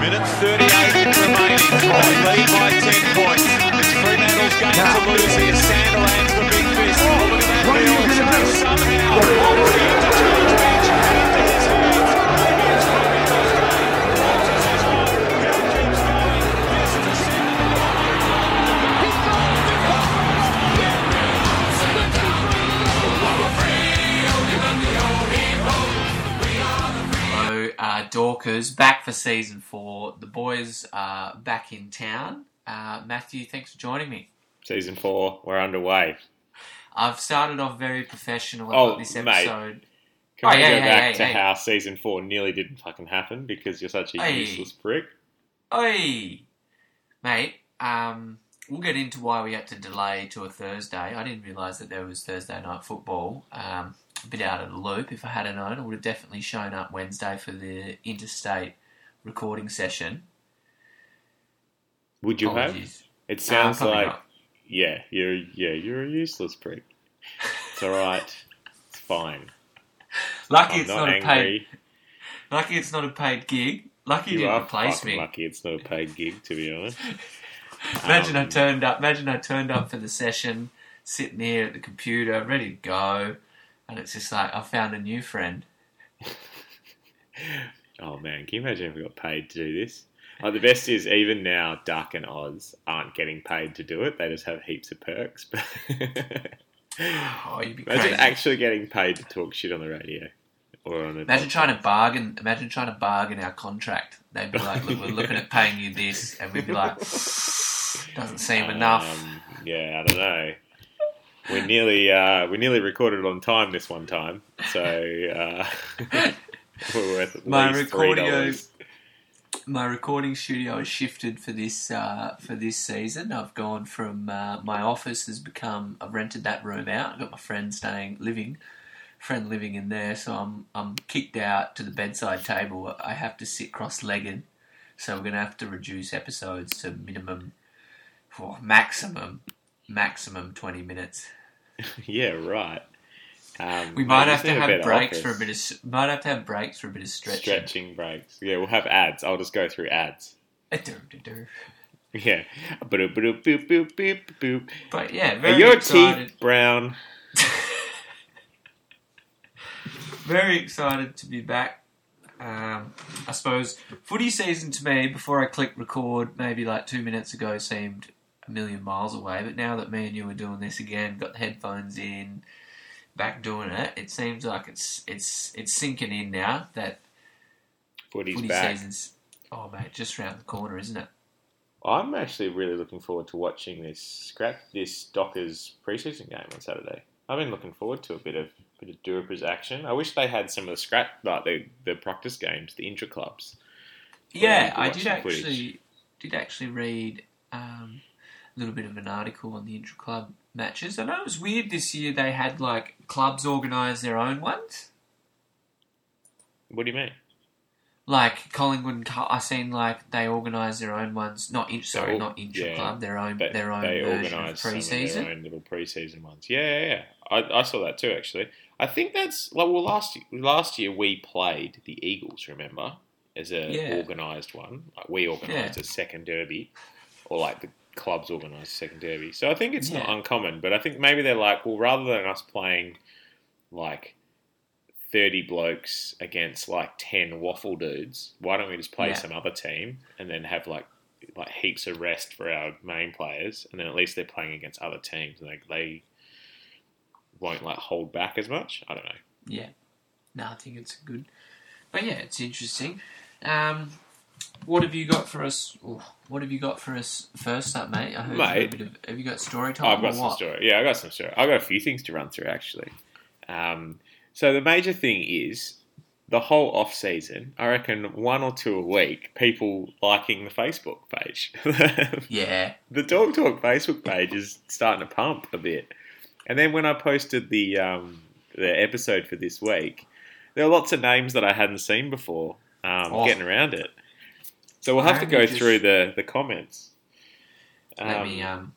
Minute 38 remaining. Lead by 10 points. It's Fremantle's game to lose here. Sandilands the big fist. Oh, look at that field chase somehow. Dorkers, back for season four. The boys are back in town. Uh, Matthew, thanks for joining me. Season four, we're underway. I've started off very professional Oh, about this mate. episode. Can Oh, we yeah, go yeah, back yeah, to how season four nearly didn't fucking happen because you're such a Hey. useless prick? Oi, mate. Um, we'll get into why we had to delay to a Thursday. I didn't realise that there was Thursday night football. Um, bit out of the loop. If I had known, I would have definitely shown up Wednesday for the interstate recording session. Would you have? It sounds probably like not. yeah, you're yeah, you're a useless prick. It's all right. It's fine. Lucky I'm it's not, not, a paid. Lucky it's not a paid gig. Lucky you, You didn't replace me. lucky it's not a paid gig, to be honest. Imagine I Um, turned up. Imagine I turned up for the session, sitting here at the computer, ready to go, and it's just like I found a new friend. Oh man, can you imagine if we got paid to do this? Like the best is even now, Duck and Oz aren't getting paid to do it. They just have heaps of perks. Oh, you'd be imagine crazy. actually getting paid to talk shit on the radio or on Imagine trying to bargain. Imagine trying to bargain our contract. They'd be like, "Look, we're looking at paying you this," and we'd be like, "Doesn't seem enough." Um, yeah, I don't know. We nearly uh, we nearly recorded it on time this one time, so uh, we're worth at My least three dollars. my recording studio has shifted for this uh, for this season. I've gone from uh, my office has become I've rented that room out. I've got my friend staying living friend living in there, so I'm I'm kicked out to the bedside table. I have to sit cross legged, so we're gonna have to reduce episodes to minimum or maximum maximum twenty minutes. Yeah, right. Um, We might have to have breaks office. for a bit of might have to have breaks for a bit of stretching. stretching breaks. Yeah, we'll have ads. I'll just go through ads. Yeah. Boop, boop, boop, boop, boop, boop. But yeah, Are very your excited. teeth brown? very excited to be back. Um, I suppose footy season to me, before I clicked record, maybe like two minutes ago, seemed a million miles away. But now that me and you are doing this again, got the headphones in, back doing it, it seems like it's it's it's sinking in now that Footy's footy back. season's oh mate, just round the corner, isn't it? I'm actually really looking forward to watching this scrap this Dockers preseason game on Saturday. I've been looking forward to a bit of bit of Durupers action. I wish they had some of the scrap like the the practice games, the intra clubs. Yeah, I did actually footage. did actually read um, a little bit of an article on the intra club matches. I know it was weird this year. They had like clubs organise their own ones. What do you mean? Like Collingwood, I seen like they organise their own ones. Not in, sorry, all- not intra yeah, club. Their own They, their own they version of organised some of their own little preseason ones. Yeah, yeah, yeah. I, I saw that too. Actually, I think that's like, well last last year we played the Eagles. Remember, as a Yeah. organised one. Like we organised Yeah. a second derby, or like the clubs organised a second derby. So I think it's not uncommon. But I think maybe they're like, well, rather than us playing like. 30 blokes against like 10 WAFL dudes. Why don't we just play Yeah. some other team and then have like like heaps of rest for our main players, and then at least they're playing against other teams, and they, they won't like hold back as much. I don't know. Yeah, no, I think it's good. But yeah, it's interesting. Um, what have you got for us? oh, What have you got for us first up, mate? I heard you got a Mate. bit of, have you got story time I've or got some what? story. Yeah, I got some story. I've got a few things to run through actually. Um, so the major thing is the whole off season. I reckon one or two a week. People liking the Facebook page. Yeah, the Dog Talk Facebook page is starting to pump a bit. And then when I posted the um, the episode for this week, there were lots of names that I hadn't seen before um, Oh. getting around it. So we'll have to go just- through the, the comments. let Um, me. Um,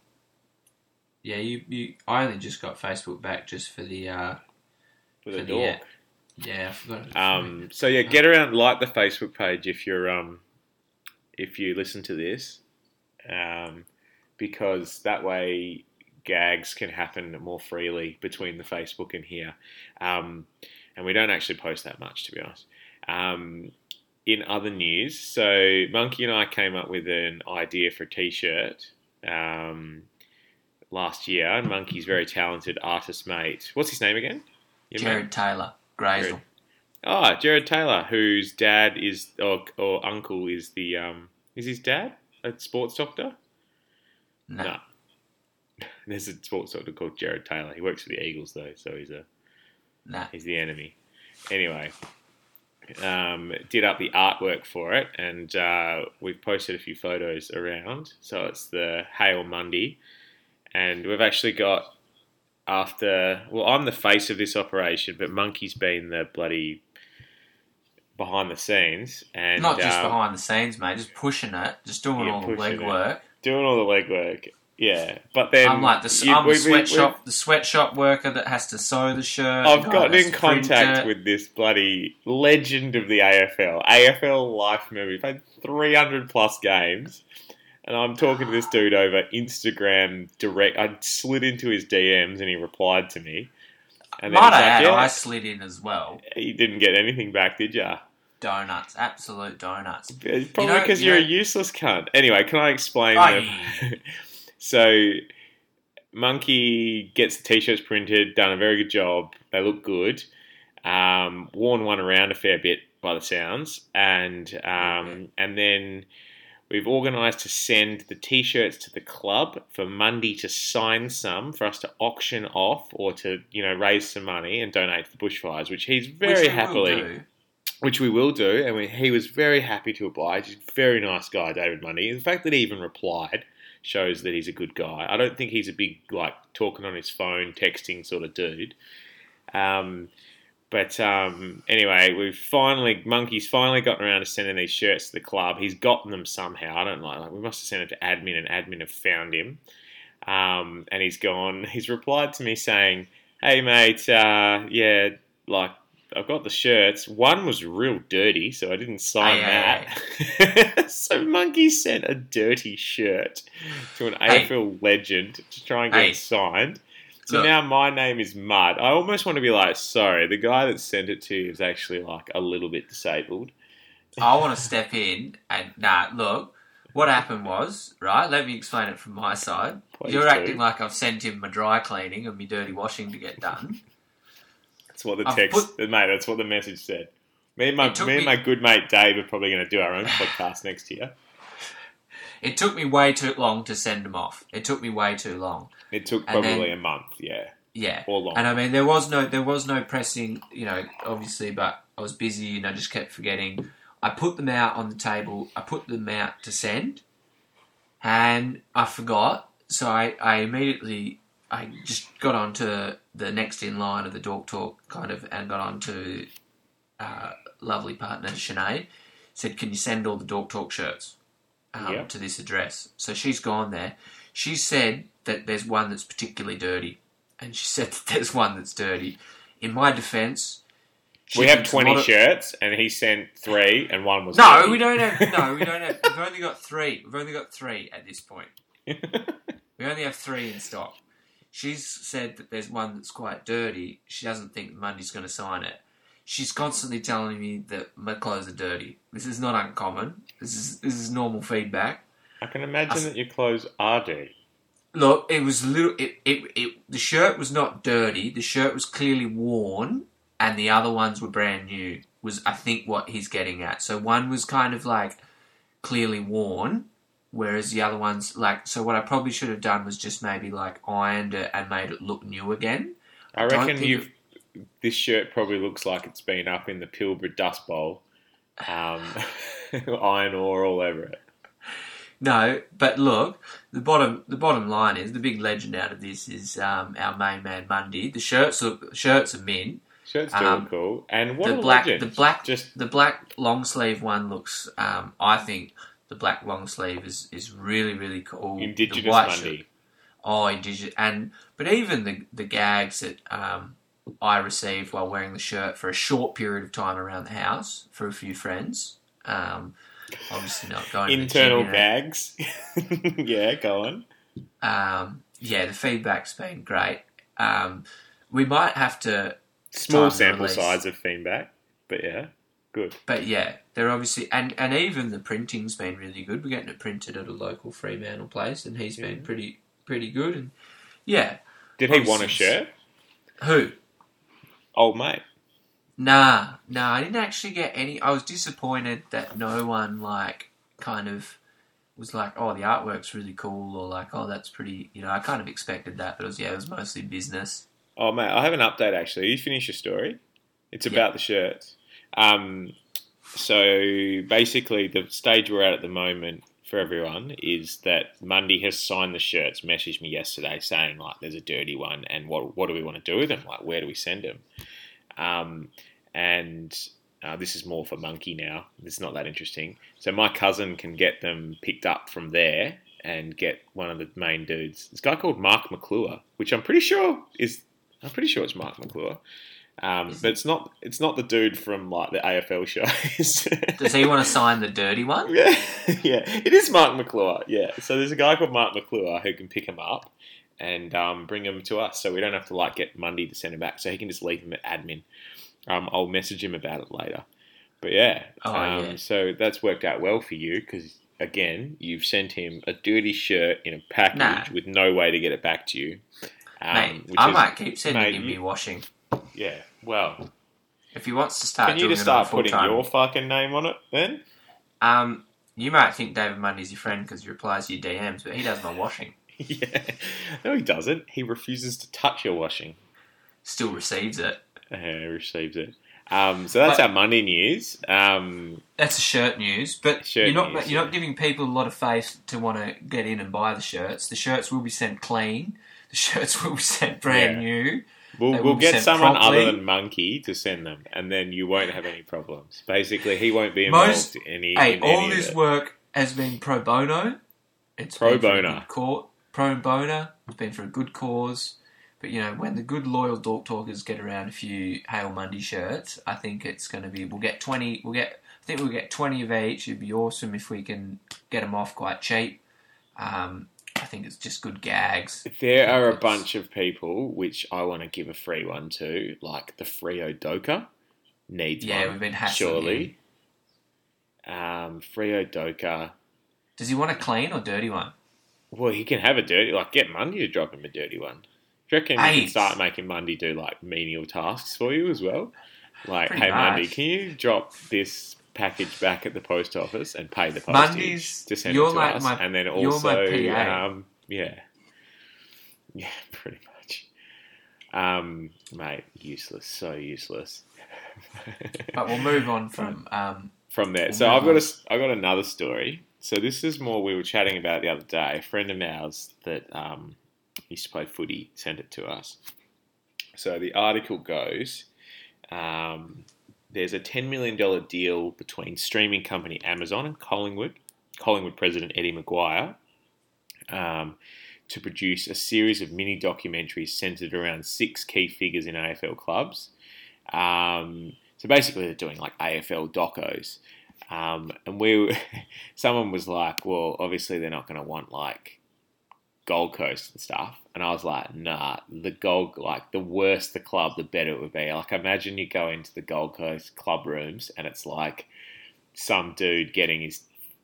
yeah, you, you. I only just got Facebook back just for the. Uh, for the the, uh, yeah, I forgot. Um, so yeah, get around, like the Facebook page if you're um, if you listen to this, um, because that way gags can happen more freely between the Facebook and here. Um, and we don't actually post that much, to be honest. Um, in other news, so Monkey and I came up with an idea for a t-shirt um, last year. And Monkey's very talented artist mate. What's his name again? Your mate? Jared Taylor, Grazel. Jared. Oh, Jared Taylor, whose dad is or, or uncle is the um, is his dad a sports doctor? No. No. There's a sports doctor called Jared Taylor. He works for the Eagles though, so he's a Nah. he's the enemy. Anyway, um, did up the artwork for it, and uh, we've posted a few photos around. So it's the Hail Mundy, and we've actually got after. Well, I'm the face of this operation, but Monkey's been the bloody behind the scenes, and Not just um, behind the scenes, mate. Just pushing it, just doing all the it. legwork. doing all the legwork. Yeah, but then I'm like the you- I'm we- the we- we- sweatshop the sweatshop worker that has to sew the shirt. I've gotten in contact with this bloody legend of the AFL, AFL life memory. Played 300 plus games, and I'm talking to this dude over Instagram direct. I slid into his DMs and he replied to me. And then Might I like, add, yeah, I slid in as well. you didn't get anything back, did ya? Donuts, absolute donuts. Probably because you you are know- a useless cunt. Anyway, can I explain? so, Monkey gets the t-shirts printed, done a very good job. They look good. Um, worn one around a fair bit by the sounds, and um, and then we've organised to send the t-shirts to the club for Mundy to sign some for us to auction off or to you know raise some money and donate to the bushfires, which he's very Which happily which we will do, and we, he was very happy to oblige. He's a very nice guy, David Mundy. The fact that he even replied shows that he's a good guy. I don't think he's a big like talking on his phone, texting sort of dude. Um, but um, anyway, we've finally Monkey's finally gotten around to sending these shirts to the club. He's gotten them somehow. I don't know. Like we must have sent it to admin, and admin have found him. Um, and he's gone. He's replied to me saying, "Hey mate, uh, yeah, like I've got the shirts. One was real dirty, so I didn't sign Aye, that. so Monkey sent a dirty shirt to an Hey. AFL legend to try and get it signed. So Look. now my name is Mud. I almost want to be like, sorry, the guy that sent it to you is actually like a little bit disabled. I want to step in and nah. Look, what happened was right. Let me explain it from my side. Please You're do. acting like I've sent him my dry cleaning and my dirty washing to get done. That's what the I've text, mate. That's what the message said. Me and my took me and my good mate Dave are probably going to do our own podcast next year. It took me way too long to send them off. It took me way too long. It took And probably then- a month, yeah, Yeah. or longer. And I mean, there was no, there was no pressing, you know, obviously, but I was busy and I just kept forgetting. I put them out on the table. I put them out to send, and I forgot. So I, I immediately, I just got onto the next in line of the Dork Talk kind of, and got onto uh, lovely partner Sinead. Said, "Can you send all the Dork Talk shirts um, Yep. to this address?" So she's gone there. She said that there's one that's particularly dirty and she said that there's one that's dirty. In my defence, we have twenty of- shirts, and he sent three, and one was No, dirty. we don't have. No, we don't have. We've only got three. We've only got three at this point. We only have three in stock. She's said that there's one that's quite dirty. She doesn't think Mundy's going to sign it. She's constantly telling me that my clothes are dirty. This is not uncommon. This is this is normal feedback. I can imagine that your clothes are dirty. Look, it was little. It, it, it, the shirt was not dirty. The shirt was clearly worn, and the other ones were brand new. Was I think what he's getting at. So one was kind of like clearly worn, whereas the other ones like. So what I probably should have done was just maybe like ironed it and made it look new again. I don't reckon you've. This shirt probably looks like it's been up in the Pilbara Dust Bowl, um, iron ore all over it. No, but look, the bottom the bottom line is the big legend out of this is um, our main man Mundy. The shirts look shirts are mint. Shirts do Um, cool, and what the a black legend! the black just the black long sleeve one looks um, I think the black long sleeve is, is really really cool. the white Monday. shirt- oh, indigenous and but even the the gags that um, I received while wearing the shirt for a short period of time around the house for a few friends. Um, obviously not going to the Internal gags. yeah, go on. Um, yeah, the feedback's been great. Um, we might have to, Small sample release. size of feedback, but yeah, good. but yeah, they're obviously and and even the printing's been really good. We're getting it printed at a local Fremantle place, and he's been pretty pretty good. And yeah, Did he want a shirt? who? Old mate. Nah, nah, I didn't actually get any. I was disappointed that no one like kind of was like, oh, the artwork's really cool, or like, oh, that's pretty. You know, I kind of expected that, but it was yeah, it was mostly business. Oh mate, I have an update actually. You finish your story. It's Yeah. about the shirts. Um, so basically, the stage we're at at the moment for everyone is that Mundy has signed the shirts. Messaged me yesterday saying like, "There's a dirty one, and what what do we want to do with them? Like, where do we send them?" Um, and uh, this is more for Monkey now. It's not that interesting. So my cousin can get them picked up from there and get one of the main dudes. This guy called Mark McClure, which I'm pretty sure is I'm pretty sure it's Mark McClure. Um, but it's not it's not the dude from like the AFL shows. Does he want to sign the dirty one? yeah, yeah, it is Mark McClure. Yeah, so there's a guy called Mark McClure who can pick him up and um, bring him to us, so we don't have to like get Mundy to send him back. So he can just leave him at admin. Um, I'll message him about it later. But yeah, Oh, um, yeah. so that's worked out well for you because again, you've sent him a dirty shirt in a package Nah. with no way to get it back to you. Um, Mate, which I might keep sending mate, him you- me washing Yeah, well, if he wants to start. can you just start putting full-time. your fucking name on it then? Um, you might think David Mundy's your friend because he replies to your DMs, but he does my washing. yeah, no, he doesn't. He refuses to touch your washing. Still receives it. Uh, he receives it. Um, so that's But- our Mundy news. Um, That's a shirt news, but Shirt you're not news, you're yeah. not giving people a lot of faith to want to get in and buy the shirts. The shirts will be sent clean. The shirts will be sent brand Yeah. new. We'll we'll get someone promptly. other than Monkey to send them, and then you won't have any problems. Basically, he won't be involved Most- in any. Hey, in all any this work has been pro bono. It's Pro bono. cau- pro bono. It's been for a good cause. But you know, when the good loyal Dork Talkers get around a few Hail Mundy shirts, I think it's going to be. We'll get twenty. We'll get. I think we'll get twenty of each. It'd be awesome if we can get them off quite cheap. Um, I think it's just good gags. There are a bunch of people which I want to give a free one to, like the Frio Doka needs Yeah, one. we've been hassling surely. Um, Frio Doka. Does he want a clean or dirty one? Well, he can have a dirty. Like, get Mundy to drop him a dirty one. Do you reckon you can start making Mundy do like menial tasks for you as well? Like, Pretty hey Mundy, can you drop this package back at the post office and pay the postage Mundy's- to send it to like us? my- and then also, um, yeah, yeah, pretty much. Um, mate, useless, so useless. But we'll move on from. Um, from there. We'll So I've got a I've got another story. So this is more we were chatting about the other day. A friend of ours that um, used to play footy sent it to us. So the article goes: um, There's a ten million dollar deal between streaming company Amazon and Collingwood. Collingwood president Eddie McGuire. Um, to produce a series of mini documentaries centered around six key figures in AFL clubs. Um, so basically, they're doing like AFL docos. Um, and we, someone was like, well, obviously they're not going to want like Gold Coast and stuff. And I was like, nah, the Gold, like the worse the club, the better it would be. Like, imagine you go into the Gold Coast club rooms and it's like some dude getting his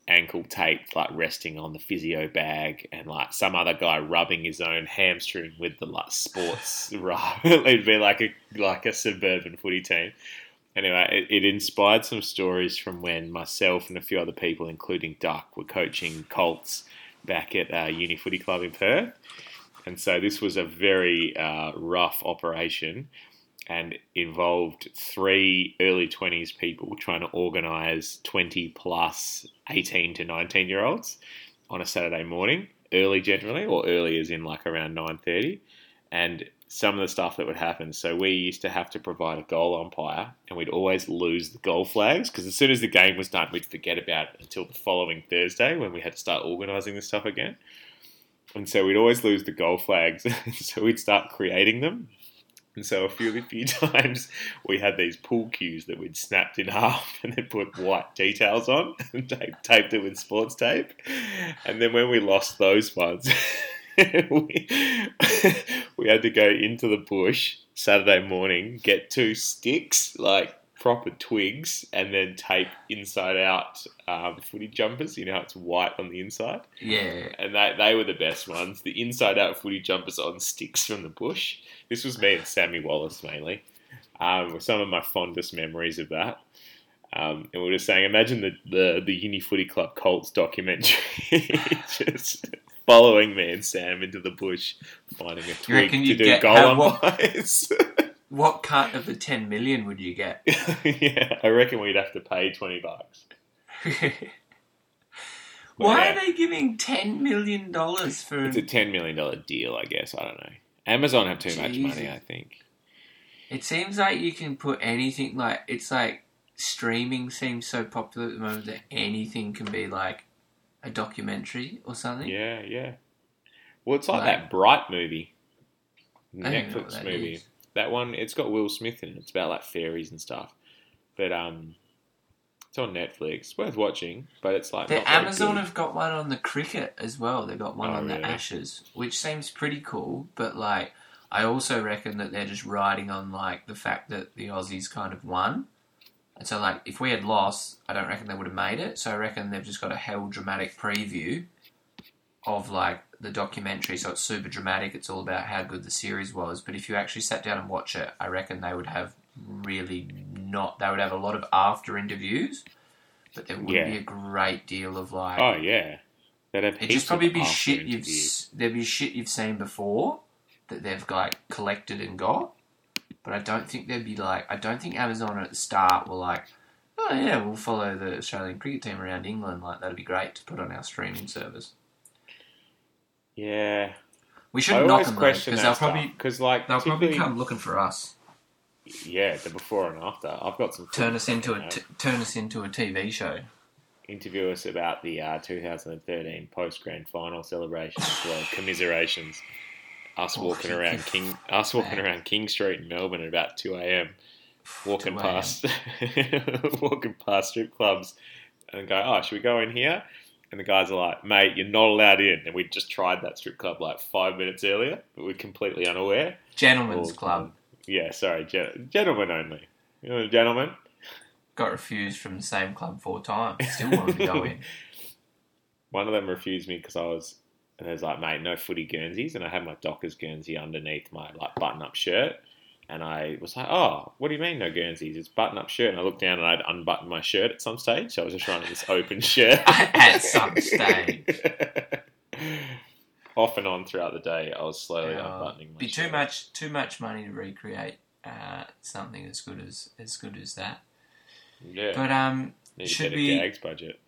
ankle taped, like resting on the physio bag, and like some other guy rubbing his own hamstring with the like sports rub. It'd be like a like a suburban footy team. Anyway, it, it inspired some stories from when myself and a few other people, including Duck, were coaching Colts back at uh, Uni Footy Club in Perth. And so this was a very uh, rough operation and involved three early 20s people trying to organise 20 plus 18 to 19 year olds on a Saturday morning, early generally, or early as in like around 9.30. And some of the stuff that would happen. So we used to have to provide a goal umpire, and we'd always lose the goal flags because as soon as the game was done, we'd forget about it until the following Thursday when we had to start organising this stuff again. And so we'd always lose the goal flags, so we'd start creating them. And so a few, a few times we had these pool cues that we'd snapped in half and then put white details on and tape, taped it with sports tape. And then when we lost those ones, we, we had to go into the bush Saturday morning, get two sticks, like proper twigs, and then tape inside out um, footy jumpers. You know how it's white on the inside? Yeah. and they, they were the best ones. The inside out footy jumpers on sticks from the bush. This was me and Sammy Wallace mainly. Um, were some of my fondest memories of that. Um, and we were just saying, imagine the, the, the Uni Footy Club Colts documentary, just following me and Sam into the bush, finding a twig to do get- how- what- buys. What cut of the 10 million would you get? yeah, I reckon we'd have to pay twenty bucks. Why yeah. are they giving $10 million for It's a ten million dollar deal, I guess. I don't know. Amazon have too much money, I think. It seems like you can put anything like it's like streaming seems so popular at the moment that anything can be like a documentary or something. Yeah, yeah. Well, it's like, Like- that Bright movie, I don't know what Netflix that movie. is. That one, it's got Will Smith in it. It's about like fairies and stuff. But um, it's on Netflix. Worth watching, but it's like The Amazon have got one on the cricket as well. They've got one Oh, on the Ashes, which seems pretty cool. But like, I also reckon that they're just riding on like the fact that the Aussies kind of won. And so, like, if we had lost, I don't reckon they would have made it. So I reckon they've just got a hell dramatic preview of like the documentary. So it's super dramatic. It's all about how good the series was. But if you actually sat down and watch it, I reckon they would have really not. They would have a lot of after interviews, but there would Yeah. be a great deal of like. Oh yeah, that have It'd just probably be shit you've there'd be shit you've seen before that they've like collected and got, but I don't think there'd be like I don't think Amazon at the start were like, oh yeah, we'll follow the Australian cricket team around England. Like that'd be great to put on our streaming service. Yeah, We shouldn't knock them because they'll probably because like they'll probably come looking for us, yeah the before and after. I've got some turn us into a t- turn us into a TV show. interview us about the uh, 2013 post grand final celebrations as well. Commiserations. Us Oh, walking around King, us walking around King Street in Melbourne at about 2 a.m. Walking 2 past, walking past strip clubs, and go, oh, should we go in here? And the guys are like, mate, you're not allowed in. And we just tried that strip club like five minutes earlier, but we're completely unaware. Gentlemen's Or- Club Yeah, sorry, gen- gentlemen only. You know, gentlemen. got refused from the same club four times. Still wanted to go in. One of them refused me because I was, and I was like, mate, no footy Guernseys, and I had my Dockers Guernsey underneath my like button-up shirt, and I was like, oh, what do you mean no Guernseys? It's button-up shirt, and I looked down and I'd unbuttoned my shirt at some stage, so I was just running this open shirt At some stage. Off and on throughout the day, I was slowly Uh, unbuttoning my be too much too much money to recreate uh, something as good as as good as that. Yeah, But um, need should be gags budget.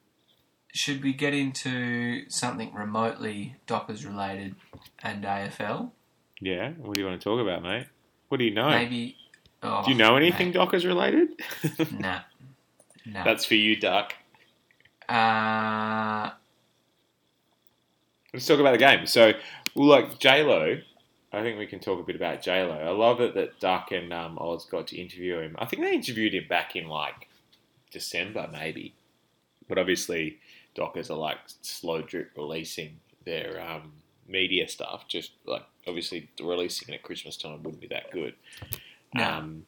Should we get into something remotely Dockers related and AFL? Yeah, what do you want to talk about, mate? What do you know? Maybe. Oh, do you know anything Dockers related? Mate, nah, nah. That's for you, Duck. uh, Let's talk about the game. So, well, like J Lo, I think we can talk a bit about J Lo. I love it that Duck and um, Oz got to interview him. I think they interviewed him back in like December, maybe. But obviously, Dockers are like slow drip releasing their um, media stuff. Just like obviously releasing it at Christmas time wouldn't be that good. No. Um,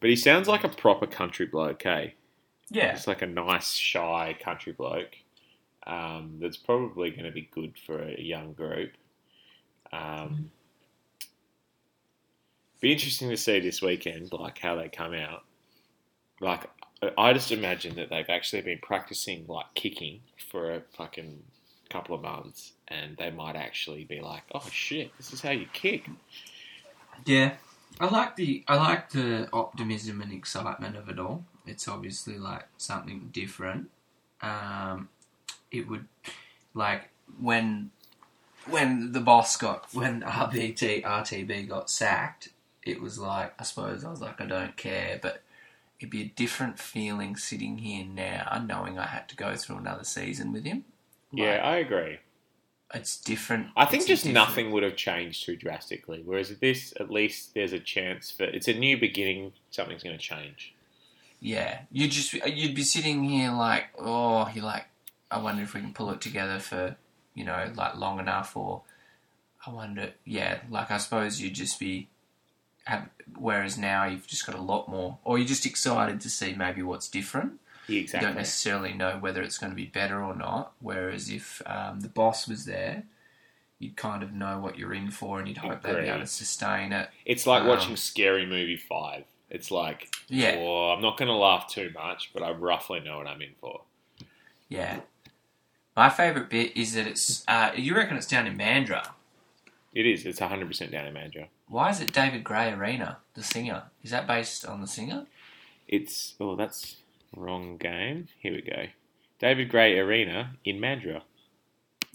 but he sounds like a proper country bloke, hey? yeah. It's like a nice, shy country bloke um, that's probably going to be good for a young group. Um, be interesting to see this weekend, like how they come out. Like, I- just imagine that they've actually been practicing like kicking for a fucking couple of months, and they might actually be like, "Oh shit, this is how you kick." Yeah, I like the I like the optimism and excitement of it all. It's obviously like something different. Um, it would like when when the boss got when RBT RTB got sacked. It was like I suppose I was like I don't care, but it'd be a different feeling sitting here now, knowing I had to go through another season with him. Yeah, I agree. it's different. I think just different- nothing would have changed too drastically. Whereas this, at least there's a chance for it's a new beginning. Something's going to change. Yeah, you just you'd be sitting here like, oh, you're like, I wonder if we can pull it together for, you know, like long enough, or I wonder, yeah, like I suppose you'd just be, have, whereas now you've just got a lot more, or you're just excited to see maybe what's different. Yeah, You don't necessarily know whether it's going to be better or not. Whereas if um, the boss was there, you'd kind of know what you're in for, and you'd hope they'd be able to sustain it. It's like Um, watching Scary Movie Five. It's like, Yeah. oh, I'm not going to laugh too much, but I roughly know what I'm in for. Yeah. My favourite bit is that it's. Uh, you reckon it's down in Mandurah? It is. It's 100 percent down in Mandurah. Why is it David Gray Arena, the singer? Is that based on the singer? It's oh, that's wrong game. Here we go. David Gray Arena in Mandurah.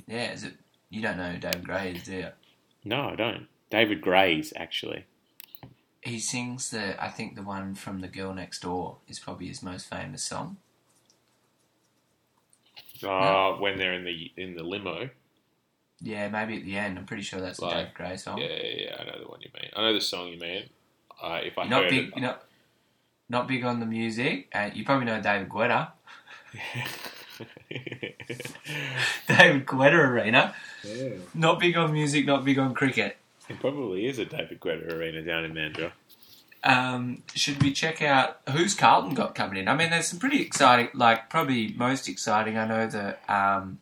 Yeah, is it? You don't know who David Gray is, do you? No, I don't. David Gray's actually. He sings the. I think the one from The Girl Next Door is probably his most famous song. Uh, when they're in the in the limo. Yeah, maybe at the end. I'm pretty sure that's a Like, David Gray song. Yeah, yeah, yeah, I know the one you mean. I know the song you mean. Uh, if I You're not heard big. it, You're not. Not big on the music. Uh, you probably know David Guetta. David Guetta Arena. yeah. Not big on music. Not big on cricket. It probably is a David Guetta arena down in Mandurah. Um, should we check out who's Carlton got coming in? I mean, there's some pretty exciting, like probably most exciting. I know that um,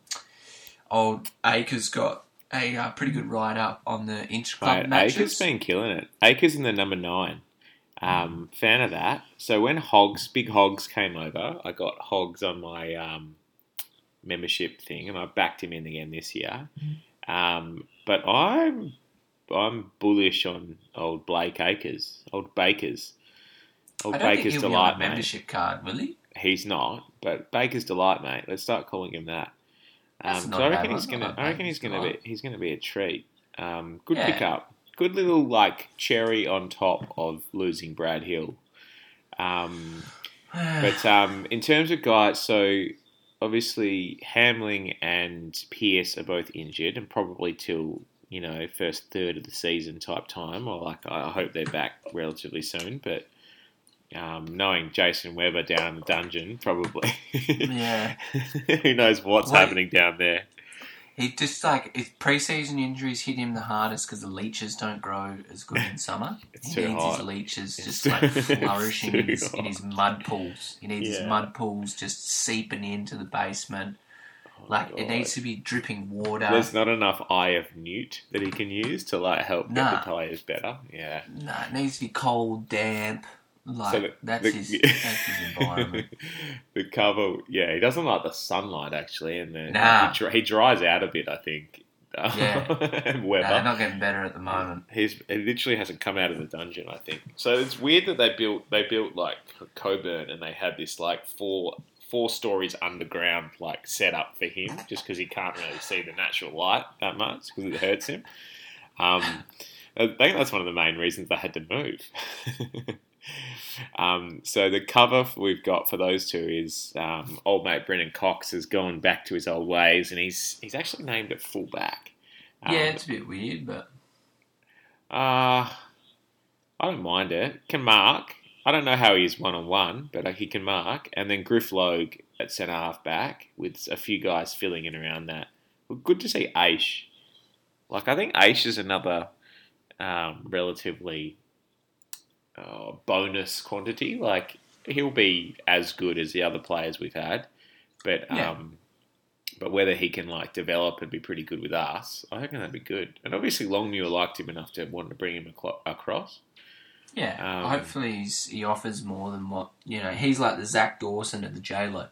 old Acres got a uh, pretty good ride up on the inter club Mate, matches. Acres been killing it. Acres in the number nine. Um, fan of that. So when Hogs, Big Hogs came over, I got Hogs on my um, membership thing, and I backed him in again this year. Um, but I'm I'm bullish on old Blake Acres, old Bakers, old I don't think Baker's he'll be on delight, membership card, will he? He's not, but Baker's delight, mate. Let's start calling him that. Um, so I reckon he's gonna. I reckon he's gonna be. He's gonna be a treat. Um, good Yeah. pickup. Good little like cherry on top of losing Brad Hill. Um, but um, in terms of guys, so obviously Hamling and Pearce are both injured, and probably till you know first third of the season type time. Or like I hope they're back relatively soon. But um, knowing Jason Weber down in the dungeon, probably. yeah, Who knows what's Wait. happening down there? he just like his preseason injuries hit him the hardest because the leeches don't grow as good in summer. It's he too needs hot. his leeches It's just too- like flourishing in his, in his mud pools. He needs his mud pools just seeping into the basement. Like it needs to be dripping water. There's not enough eye of newt that he can use to like help Nah. get the tires better. Yeah. No, it needs to be cold, damp. Like So the- that's the- his that's his environment. the cover, yeah, he doesn't like the sunlight actually, and then Nah. he, he dries out a bit. I think. Yeah. no, they're not getting better at the moment. He's he literally hasn't come out of the dungeon. I think so. It's weird that they built they built like Cockburn and they had this like four four stories underground like setup for him just because he can't really see the natural light that much because it hurts him. Um, I think that's one of the main reasons they had to move. um, so the cover we've got for those two is um, old mate Brennan Cox has gone back to his old ways and he's he's actually named at fullback. Um, yeah, it's a bit weird, but uh, I don't mind it. Can mark. I don't know how he is one on one, but uh, he can mark. And then Griff Logue at centre half back with a few guys filling in around that. Well, good to see Aish. Like, I think Aish is another um, relatively uh, bonus quantity. Like, he'll be as good as the other players we've had. But Yeah. um, but whether he can like develop and be pretty good with us, I reckon that'd be good. And obviously, Longmuir liked him enough to want to bring him aclo- across. yeah, Um, hopefully he's, he offers more than what you know. He's like the Zach Dawson of the jailer.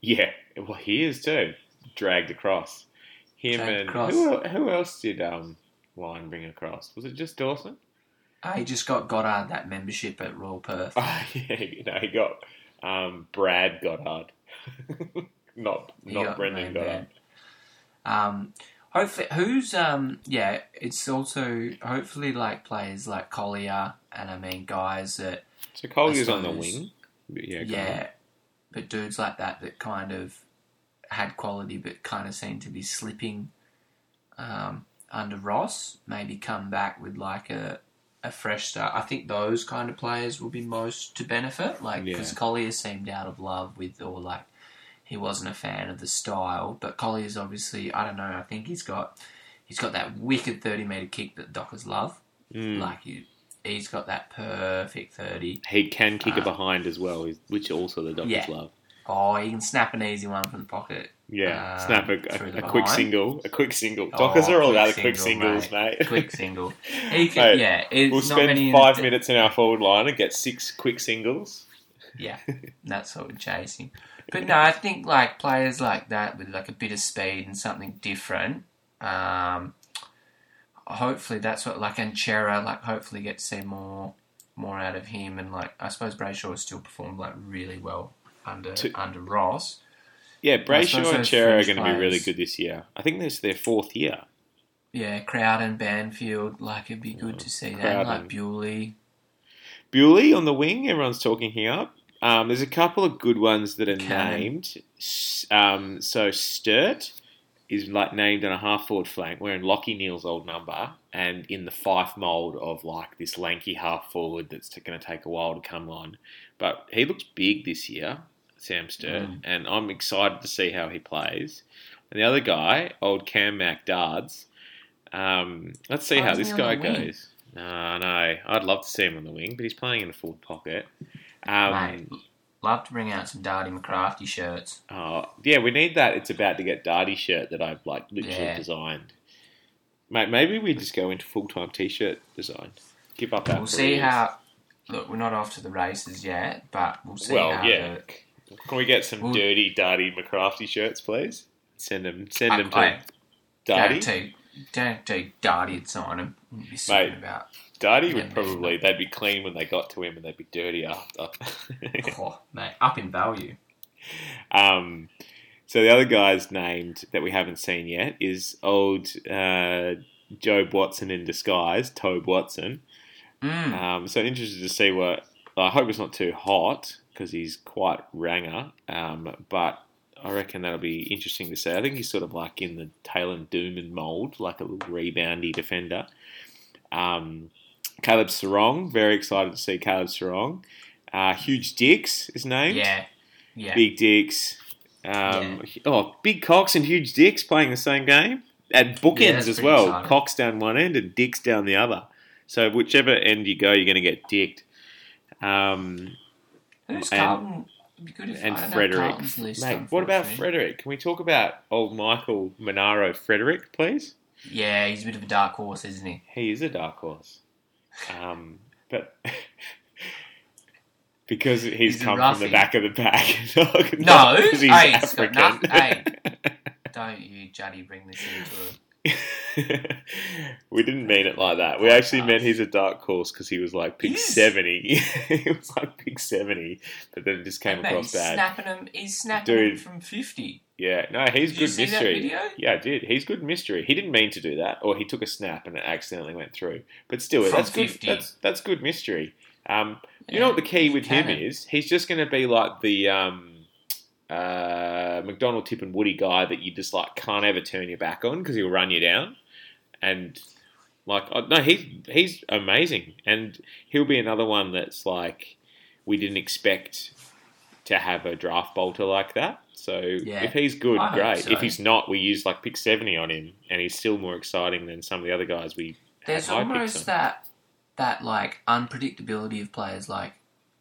Yeah, well, he is too. Dragged across. Him Dragged and across. who who else did um Wine bring across? Was it just Dawson? He just got Goddard that membership at Royal Perth. Oh, yeah, you know he got um Brad Goddard, not He not got Brendan Goddard. Um, hopefully, who's um, yeah, it's also hopefully like players like Collier and I mean guys that So Collier's on the wing. Yeah, yeah, but dudes like that that kind of had quality but kind of seemed to be slipping um, under Ross. Maybe come back with like a a fresh start. I think those kind of players will be most to benefit. Like because Yeah. Collier seemed out of love with or like he wasn't a fan of the style. But Collier's obviously I don't know. I think he's got he's got that wicked thirty meter kick that Dockers love. Mm. Like he, he's got that perfect thirty. He can kick it Uh, behind as well, which also the Dockers Yeah. love. Oh, he can snap an easy one from the pocket. Yeah, Um, snap a, a, a quick single, a quick single. Oh, Dockers are all about the quick singles, mate. Quick single. Can, Mate, yeah, it's We'll not spend in five the- minutes in our forward line and get six quick singles. Yeah, that's what we're chasing. But no, I think like players like that with like a bit of speed and something different. Um, hopefully that's what like Anchera like. Hopefully get to see more more out of him and like I suppose Brayshaw has still performed like really well under To- under Ross. Yeah, Brayshaw and Cerra are going to be really good this year. I think this is their fourth year. Yeah, Crowd and Banfield like it'd be good to see that. Like Bewley. Bewley on the wing, everyone's talking here up. Um, there's a couple of good ones that are Cannon. named. Um, so Sturt is like named on a half forward flank, wearing Lachie Neale's old number, and in the Fyfe mould of like this lanky half forward that's going to take a while to come on. But he looks big this year, Sam Sturt, Mm. and I'm excited to see how he plays. And the other guy, old Cam MacDards, um, let's see Oh, how this guy goes. No, no, I'd love to see him on the wing, but he's playing in a forward pocket. Um, Mate, love to bring out some Darty McCrafty shirts. Oh, yeah, we need that. It's about to get Darty shirt that I've like literally Yeah. designed. Mate, maybe we just go into full time t shirt design. Give up our We'll see how. Look, we're not off to the races yet, but we'll see Well, how. yeah. The, Can we get some Well- dirty Darty McCrafty shirts, please? Send them. Send I, them to I Darty. guarantee, guarantee Darty would sign him. Mate. about. Darty would probably. They'd be clean when they got to him, and they'd be dirty after. Oh, mate, up in value. Um, so the other guy's named that we haven't seen yet is old uh, Jobe Watson in disguise, Tobe Watson. Mm. Um, so interested to see what. I hope it's not too hot because he's quite ranger, um, but I reckon that'll be interesting to see. I think he's sort of like in the Taylor Dooman mould, like a little reboundy defender. Um, Caleb Serong, very excited to see Caleb Serong. Uh, Huge Dicks is named. yeah, yeah. Big Dicks. Um, Oh, Big Cox and Huge Dicks playing the same game. At bookends Yeah, as well. exciting. Cox down one end and Dicks down the other. So whichever end you go, you're going to get dicked. Um, Who's and- Carlton? Be good if and I Frederick. Carlton's Mate, what about. Frederick? Can we talk about old Michael Monaro Frederick, please? Yeah, he's a bit of a dark horse, isn't he? He is a dark horse. Um, but because he's, He's come from the back of the pack. not No, he's hey, it's got African. nothing- hey. Don't you, Juddy, bring this into a we didn't mean it like that. We actually meant he's a dark horse because he was like pick seventy. he was like pick seventy, but then it just came across he's bad. snapping him. He's snapping Dude. him from fifty. Yeah, no, he's Did you good that mystery. video? Yeah, I did. He's good mystery. He didn't mean to do that, or he took a snap and it accidentally went through. But still, From that's good. 50. That's that's good mystery. Um, you know what the key with him is? He's just going to be like the um, uh, McDonald-Tipungwuti guy that you just like can't ever turn your back on because he'll run you down. And like, uh, no, he's he's amazing, and he'll be another one that's like we didn't expect to have a draft bolter like that. So Yeah. if he's good, I great. so. If he's not, we use like pick seventy on him, and he's still more exciting than some of the other guys we. There's had high picks almost that that like unpredictability of players. Like,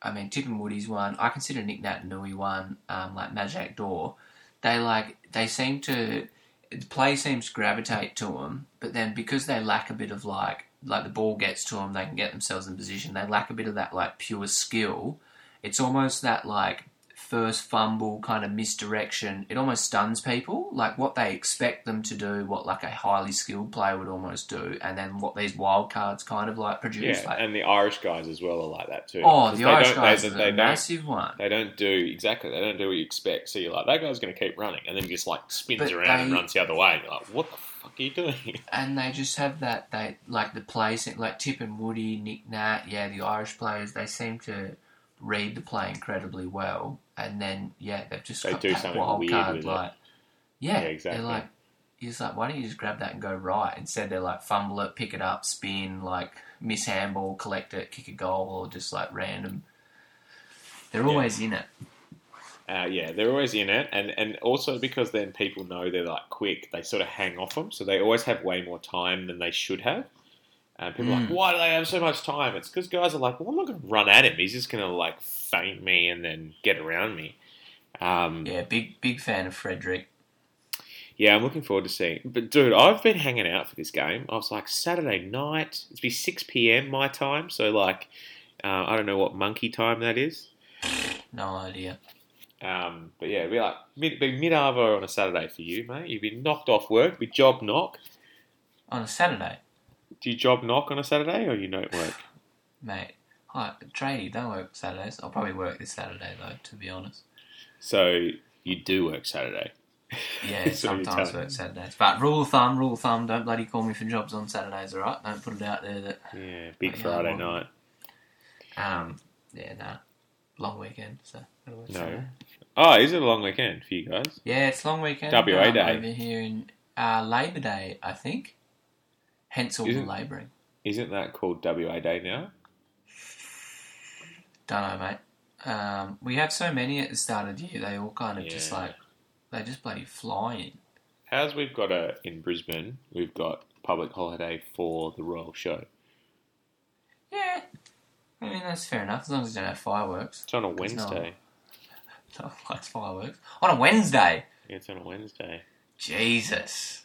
I mean, Tipungwuti's one. I consider Nic Naitanui one. Um, like Majak Daw. They like they seem to the play seems to gravitate to them, but then because they lack a bit of like like the ball gets to them, they can get themselves in position. They lack a bit of that like pure skill. It's almost that like first fumble kind of misdirection. It almost stuns people. Like what they expect them to do, what like a highly skilled player would almost do, and then what these wild cards kind of like produce. Yeah, like, and the Irish guys as well are like that too. oh, the they Irish don't- guys they, they a don't massive one. They don't do exactly. They don't do what you expect. So you're like, that guy's going to keep running, and then he just like spins But around and runs the other way. And you're like, what the fuck are you doing? and they just have that they like the play se- like Tipungwuti, Nick Nat, yeah, the Irish players. They seem to read the play incredibly well, and then yeah, they've just They got do something wild weird card with it. like Yeah, Yeah, exactly. They're like, he's like, why don't you just grab that and go right? Instead, they're like, fumble it, pick it up, spin, like miss handball, collect it, kick a goal, or just like random. They're Yeah. always in it. Uh, yeah, they're always in it, and and also because then people know they're like quick, they sort of hang off them, so they always have way more time than they should have. And people are like, Mm. why do they have so much time? It's because guys are like, well, I'm not going to run at him. He's just going to like feint me and then get around me. Um, Yeah, big big fan of Frederick. Yeah, I'm looking forward to seeing. But dude, I've been hanging out for this game. I was like Saturday night. It's be six p.m. my time, so like uh, I don't know what monkey time that is. No idea. Um, but yeah, it'd be like mid be mid arvo on a Saturday for you, mate. You'd be knocked off work. Be job knock. On a Saturday, Do you job knock on a Saturday or you don't work? mate. Hi, tradie, don't work Saturdays. I'll probably work this Saturday though, to be honest. So you do work Saturday. Yeah, That's what you're sometimes work Saturdays. But rule of thumb, rule of thumb, don't bloody call me for jobs on Saturdays, alright? Don't put it out there that Yeah, big Friday night. um yeah, nah. Long weekend, so No. Saturday. Oh, is it a long weekend for you guys? Yeah, it's long weekend. WA um, Day. over here in uh, Labor Day, I think. Hence all Isn't- the labouring. Isn't that called WA Day now? Don't know, mate. Um, we have so many at the start of the year. They all kind of just like they just bloody fly in. As we've got a in Brisbane, we've got public holiday for the Royal Show. Yeah, I mean that's fair enough as long as you don't have fireworks. It's on a no- Wednesday. No one fireworks on a Wednesday. Yeah, it's on a Wednesday. Jesus.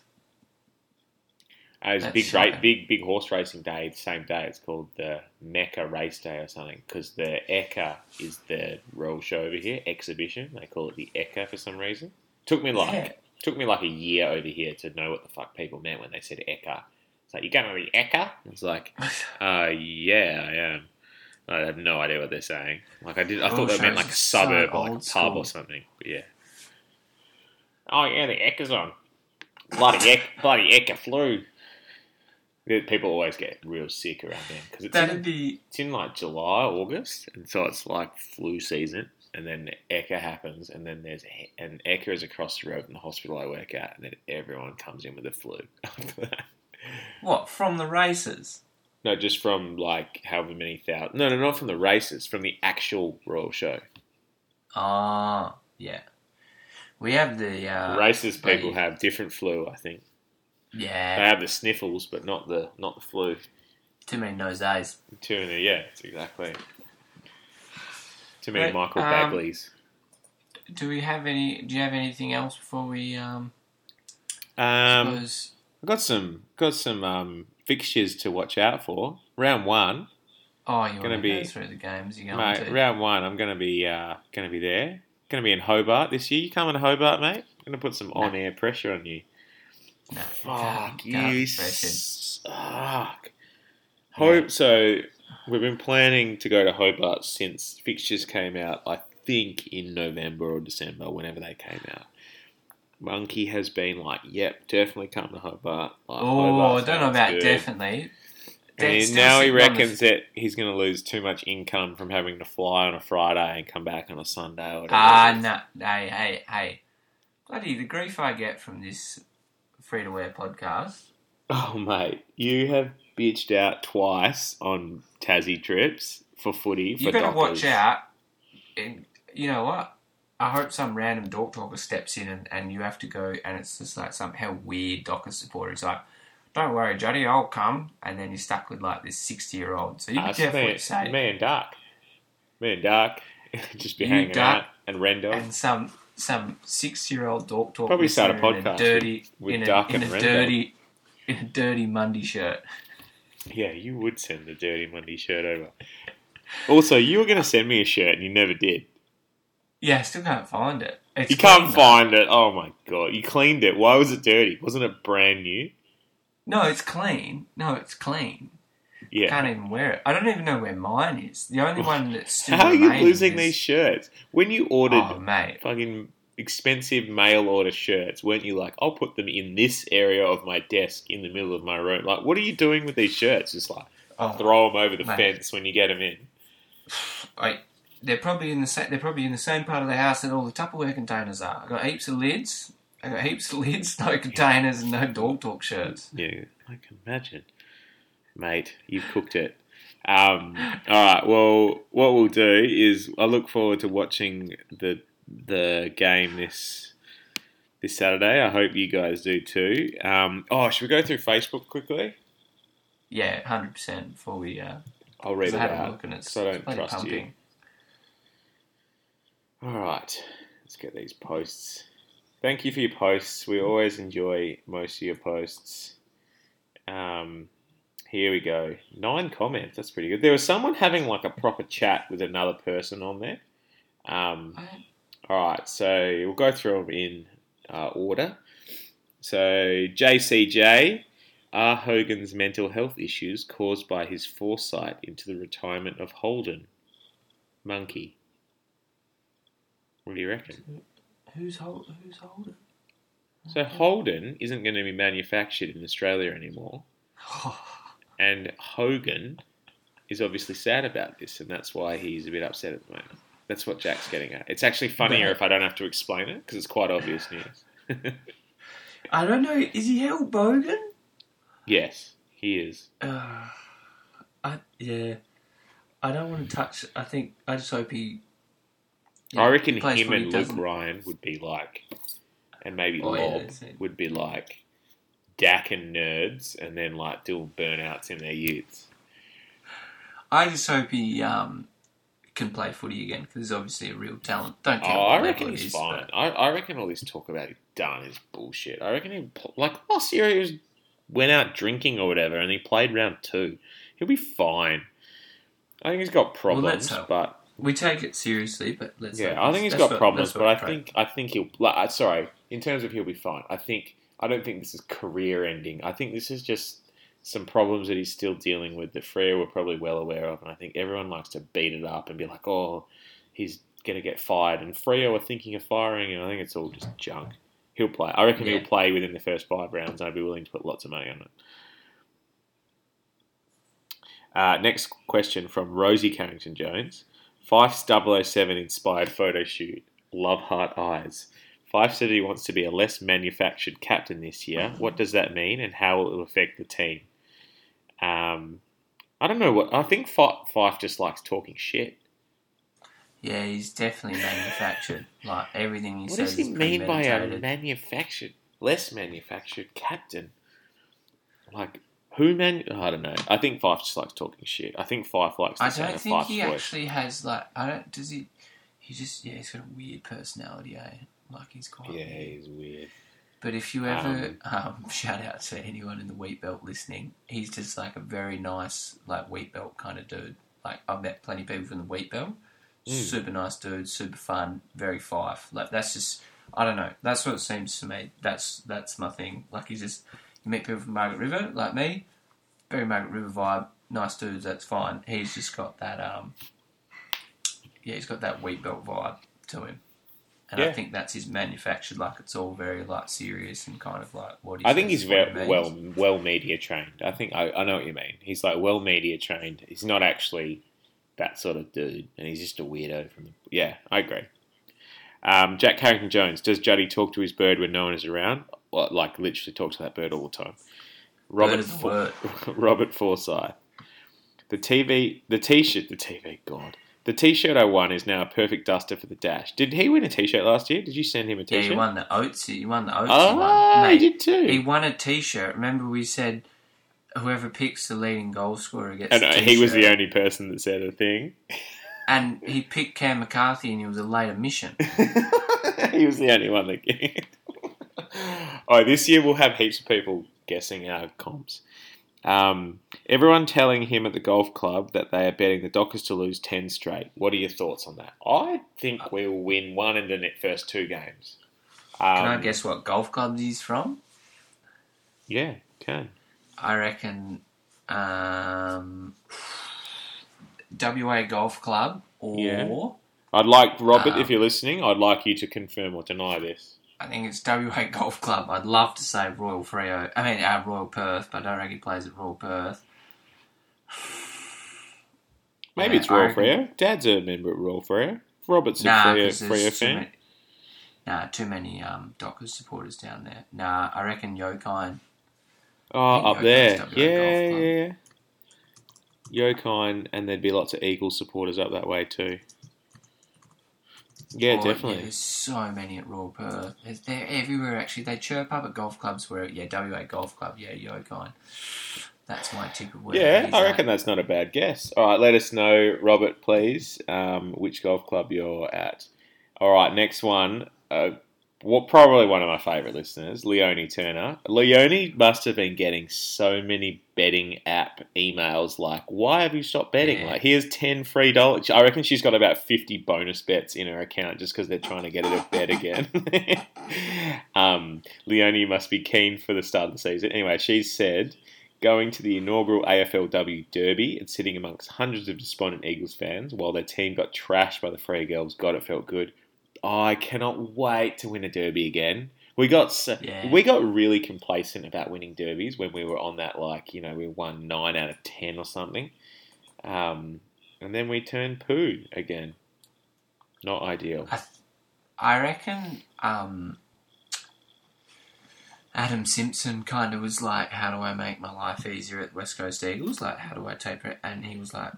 Uh, it's big, ra- big, big horse racing day. The same day. It's called the Mecca Race Day or something because the Ekka is the Royal Show over here. Exhibition. They call it the Ekka for some reason. Took me like Yeah. took me like a year over here to know what the fuck people meant when they said Ekka. It's like you going to the Ekka? It's like, uh, yeah, I am. I have no idea what they're saying. Like I did, I thought they meant like a so suburb or like a pub school. or something. But yeah. Oh yeah, the Ekka's on. Bloody Ek, bloody Ekka flu. People always get real sick around then because it's That'd in, be it's in like July, August, and so it's like flu season. And then Ekka happens, and then there's and Ekka is across the road from the hospital I work at, and then everyone comes in with the flu after that. what from the races. No, just from like however many thousand. No, no, not from the races, from the actual royal show. Ah, yeah. We have the uh, races people bloody- have different flu. I think they have the sniffles, but not the not the flu. too many nose days. Too many, yeah, exactly. Too many Right, Michael um, Bagleys. Do we have any? Do you have anything else before we um? Um, suppose- I've got some got some um, fixtures to watch out for. Round one, oh, you're gonna want to be- go through the games you're going mate. to? Round one, I'm gonna be uh, gonna be there. Gonna be in Hobart this year. You coming to Hobart, mate? I'm gonna put some Nah. on air pressure on you. Fuck you, suck. Hope so. We've been planning to go to Hobart since fixtures came out. I think in November or December, whenever they came out. Monkey has been like, "Yep, definitely come to Hobart." Like, Oh, I don't know about good. definitely. And That's now he reckons that he's going to lose too much income from having to fly on a Friday and come back on a Sunday. Ah, no, hey, hey, hey! Bloody the grief I get from this free to wear podcast. Oh, mate, you have bitched out twice on Tassie trips for footy. For You doctors. watch out. And you know what? I hope some random dog talker steps in and, and you have to go, and it's just like some hell weird Docker supporter. He's like, "Don't worry, Juddy, I'll come," and then you're stuck with like this sixty year old. So you Ah, can it's definitely me, say, me and Dark. Me and Dark just be You, hanging Dark, out and Rendo. and some some six year old dog talk. Probably start a podcast dirty with- in a, in and a dirty in a dirty Monday shirt. yeah, you would send the Dirty Monday shirt over. Also, you were going to send me a shirt and you never did. Yeah, I still can't find it. It's You can't though. find it. Oh my god, you cleaned it. Why was it dirty? Wasn't it brand new? No, it's clean. No, it's clean. Yeah. Can't even wear it. I don't even know where mine is. The only one that's still How are you losing is- these shirts? When you ordered Oh, mate. fucking expensive mail order shirts, weren't you like, I'll put them in this area of my desk in the middle of my room? Like, what are you doing with these shirts? Just like Oh, throw them over the Mate. fence when you get them in. I, they're probably in the sa- they're probably in the same part of the house that all the Tupperware containers are. I got heaps of lids Uh, heaps of lids, no containers, and no dog talk shirts. Yeah, I can imagine. Mate, you've cooked it. Um, all right. Well, what we'll do is I look forward to watching the the game this this Saturday. I hope you guys do too. Um, oh, should we go through Facebook quickly? Yeah, hundred percent. Before we, uh, I'll read it out look and it's, 'cause I don't trust you. All right, let's get these posts. Thank you for your posts. We always enjoy most of your posts. Um, here we go. Nine comments. That's pretty good. There was someone having like a proper chat with another person on there. Um, all right, so we'll go through them in uh, order. So JCJ, are Hogan's mental health issues caused by his foresight into the retirement of Holden? Monkey. What do you reckon? Who's hold, Who's holding? So Holden isn't going to be manufactured in Australia anymore, and Hogan is obviously sad about this, and that's why he's a bit upset at the moment. That's what Jack's getting at. It's actually funnier Right. if I don't have to explain it because it's quite obvious news. I don't know. Is he Hell Bogan? yes, he is. Uh, I yeah. I don't want to touch. I think I just hope he. yeah, I reckon him and Luke Ryan would be like, and maybe Oh, Lob it. would be like Dak and nerds, and then like doing burnouts in their youths. I just hope he um can play footy again because he's obviously a real talent. Don't Oh, care I what reckon he's is, fine. but- I, I reckon all this talk about him done is bullshit. I reckon he like last year he was went out drinking or whatever, and he played round two. He'll be fine. I think he's got problems, hope. but We take it seriously, but let's. yeah, I think he's got what- problems. But I think I think he'll. Like, uh, sorry, in terms of he'll be fine. I think I don't think this is career ending. I think this is just some problems that he's still dealing with that Freo were probably well aware of, and I think everyone likes to beat it up and be like, "Oh, he's gonna get fired," and Freo are thinking of firing him. I think it's all just junk. He'll play. I reckon Yeah. he'll play within the first five rounds. I'd be willing to put lots of money on it. Uh, next question from Rosie Carrington Jones. Fyfe's 007 inspired photo shoot. Love heart eyes. Fyfe said he wants to be a less manufactured captain this year. What does that mean, and how will it affect the team? Um, I don't know what. I think Fyfe, just likes talking shit. Yeah, he's definitely manufactured. like everything he What says What does he mean by a manufactured, less manufactured captain? Like who man? I don't know. I think Fyfe just likes talking shit. I think Fyfe likes. I don't think he voice. actually has like. I don't. Does he? He just yeah. He's got a weird personality. Eh? Like he's quite. Yeah, weird. he's weird. But if you ever um, shout out to anyone in the wheat belt listening, he's just like a very nice like wheat belt kind of dude. Like I've met plenty of people from the wheat belt. Mm. Super nice dude, super fun, very Fyfe. Like that's just I don't know. That's what it seems to me. That's that's my thing. Like he's just you meet people from Margaret River like me, very Margaret River vibe. Nice dudes, that's fine. He's just got that um yeah, he's got that wheat belt vibe to him. And I think that's his manufactured. Like it's all very like serious and kind of like what I think he's very well well media trained. I think I, I know what you mean. He's like well media trained. He's not actually that sort of dude, and he's just a weirdo from the. Yeah, I agree. Um, Jack Carrington Jones. Does Juddy talk to his bird when no one is around? Well, like literally talks to that bird all the time. Robert For-. Robert Forsyth. The TV, the T-shirt, the TV. God, the T-shirt I won is now a perfect duster for the dash. Did he win a T-shirt last year? Did you send him a Yeah, T-shirt? he won the oats. He won the oats. Oh, he he did too. He won a T-shirt. Remember, we said whoever picks the leading goal scorer gets. And he was the only person that said a thing. And he picked Cam McCarthy, and he was a late admission. he was the only one that. oh, this year we'll have heaps of people guessing our comps. Um, everyone telling him at the golf club that they are betting the Dockers to lose ten straight. What are your thoughts on that? I think we'll win one in the first two games. Um, Can I guess what golf club he's from? Yeah, can. I reckon um, WA Golf Club or Yeah. I'd like Robert, Um, if you're listening, I'd like you to confirm or deny this. I think it's WA Golf Club. I'd love to say Royal Freo. I mean, uh, Royal Perth, but I don't reckon he plays at Royal Perth. Maybe Yeah, it's Royal Freo. Dad's a member at Royal Freo. Robert's a Nah, Freo, there's Freo too fan. many- Nah, too many um, Dockers supporters down there. Nah, I reckon Yokine. Oh, up there. WA Yeah, yeah. Yokine, and there'd be lots of Eagle supporters up that way too. Yeah, Or, definitely. there's so many at Royal Perth. They're everywhere, actually. They chirp up at golf clubs where, yeah, WA Golf Club, yeah, Yokine. That's my tip of where Yeah, I at. reckon that's not a bad guess. All right, let us know, Robert, please, um, which golf club you're at. All right, next one. Uh, what probably one of my favourite listeners, Leonie Turner. Leonie must have been getting so many betting app emails like, "Why have you stopped betting?" Yeah. Like, here's ten free dollars. I reckon she's got about fifty bonus bets in her account just because they're trying to get her to bet again. um, Leonie must be keen for the start of the season. Anyway, she said going to the inaugural AFLW Derby and sitting amongst hundreds of despondent Eagles fans while their team got trashed by the Free Girls. God, it felt good. I cannot wait to win a Derby again. We got so, Yeah. we got really complacent about winning derbies when we were on that like you know we won nine out of ten or something, um, and then we turned poo again. Not ideal. I, I reckon um, Adam Simpson kind of was like, "How do I make my life easier at West Coast Eagles? Like, how do I taper it?" And he was like,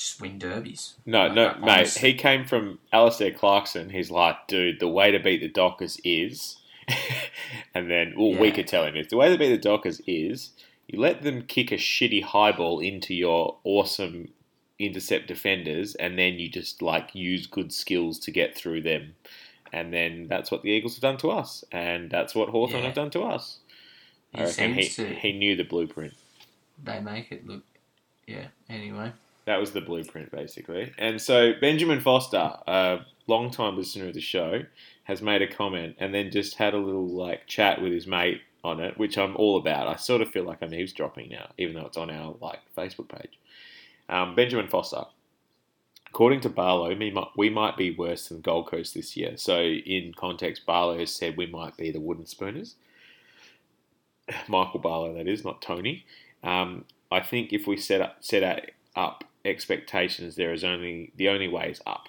"Just win derbies." No, Like, no, like, mate. honest- He came from Alastair Clarkson. He's like, dude, the way to beat the Dockers is, and then well, we could tell him is the way to beat the Dockers is you let them kick a shitty high ball into your awesome intercept defenders, and then you just like use good skills to get through them, and then that's what the Eagles have done to us, and that's what Hawthorn Yeah. have done to us. I He reckon he, to. he knew the blueprint. They make it look. Yeah. Anyway. That was the blueprint, basically. And so Benjamin Foster, a long-time listener of the show, has made a comment and then just had a little like chat with his mate on it, which I'm all about. I sort of feel like I'm eavesdropping now, even though it's on our like Facebook page. Um, Benjamin Foster. According to Barlow, we might, be worse than Gold Coast this year. So, in context, Barlow has said we might be the Wooden Spooners. Michael Barlow, that is, not Tony. Um, I think if we set up set out, up expectations, there is only the only way is up.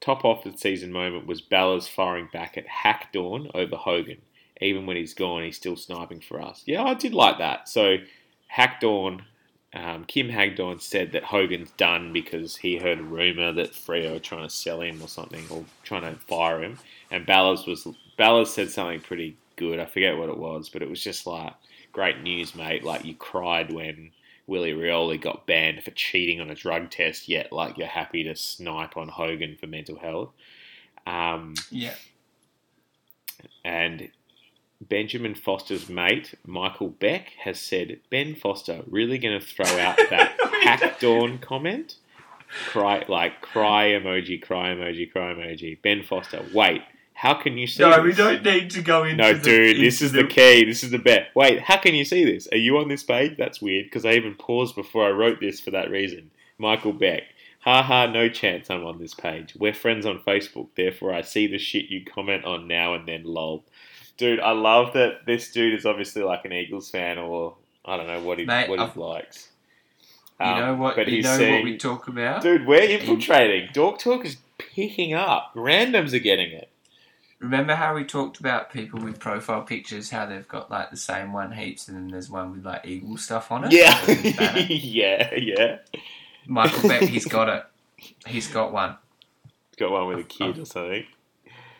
Top off the season moment was Ballas firing back at Hagdorn over Hogan. Even when he's gone, he's still sniping for us. Yeah, I did like that. So Hagdorn, um, Kim Hagdorn said that Hogan's done because he heard a rumor that Freo are trying to sell him or something, or trying to fire him. And Ballas was Ballas said something pretty good. I forget what it was, but it was just like great news, mate. Like you cried when Willie Rioli got banned for cheating on a drug test, yet like you're happy to snipe on Hogan for mental health. Um, Yeah. and Benjamin Foster's mate, Michael Beck, has said, Ben Foster really going to throw out that Hagdorn comment? Cry, like, cry emoji, cry emoji, cry emoji. Ben Foster, wait, how can you see this? No, we don't need to go into. No, the, dude, this is the key. This is the bet. Wait, how can you see this? Are you on this page? That's weird because I even paused before I wrote this for that reason. Michael Beck. Ha ha, no chance I'm on this page. We're friends on Facebook, therefore I see the shit you comment on now and then, lol. Dude, I love that this dude is obviously like an Eagles fan or I don't know what he Mate, what he I've- likes. You Um, know what? But You he's know saying, what we talk about. dude, we're infiltrating. Dork Talk is picking up. Randoms are getting it. Remember how we talked about people with profile pictures, how they've got like the same one heaps, and then there's one with like eagle stuff on it. Yeah, yeah, yeah. Michael Beck, he's got it. He's got one. Got one with a kid or something.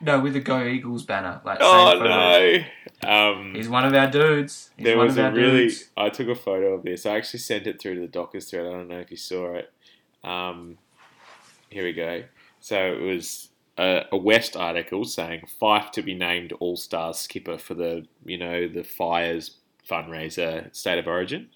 No, with a Go Eagles banner. Like Oh photo. no! Um, He's one of our dudes. He's there was a really. dudes. I took a photo of this. I actually sent it through to the Dockers thread. I don't know if you saw it. Um, here we go. So it was a, a West article saying Fyfe to be named All Stars skipper for the you know the Fires fundraiser State of Origin.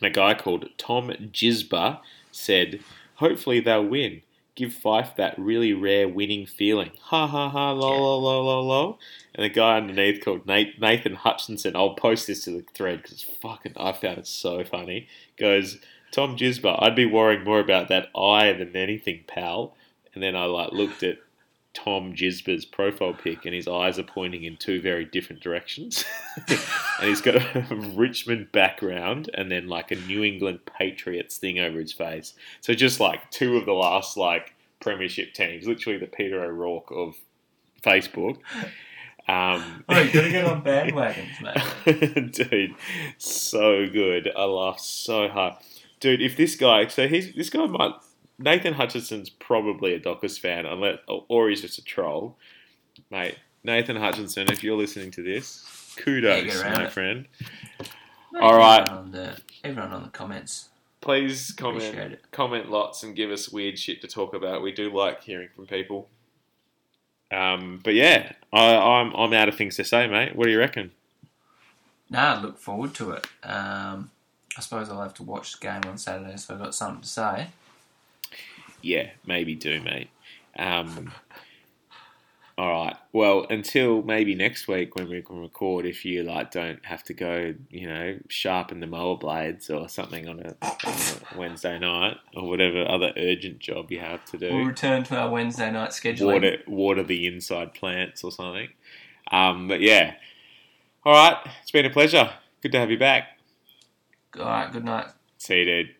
And a guy called Tom Gisba said, "Hopefully they'll win." Give Fyfe that really rare winning feeling. Ha ha ha, lol, Yeah. lol, lol, lol, lol. And a guy underneath called Nate, Nathan Hutchinson, I'll post this to the thread because fucking, I found it so funny. Goes, Tom Gisba, I'd be worrying more about that eye than anything, pal. And then I like looked at Tom Gisba's profile pic, and his eyes are pointing in two very different directions. and he's got a Richmond background, and then like a New England Patriots thing over his face. So just like two of the last like premiership teams, literally the Peter O'Rourke of Facebook. Um, Oh, you gotta get on bandwagons, mate. dude, so good. I laughed so hard, dude. If this guy, so he's this guy might Nathan Hutchinson's probably a Dockers fan, unless or he's just a troll, mate. Nathan Hutchinson, if you're listening to this, kudos, my it. friend. All right. Everyone on the, everyone on the comments. Please comment comment lots and give us weird shit to talk about. We do like hearing from people. Um, but yeah, I, I'm I'm out of things to say, mate. What do you reckon? Nah, look forward to it. Um, I suppose I'll have to watch the game on Saturday, so I've got something to say. Yeah, maybe do, mate. Um, all right. Well, until maybe next week when we can record, if you like don't have to go, you know, sharpen the mower blades or something on a, on a Wednesday night or whatever other urgent job you have to do. We'll return to our Wednesday night scheduling. water water the inside plants or something. Um, but yeah, all right. It's been a pleasure. Good to have you back. All right, good night. See you, dude.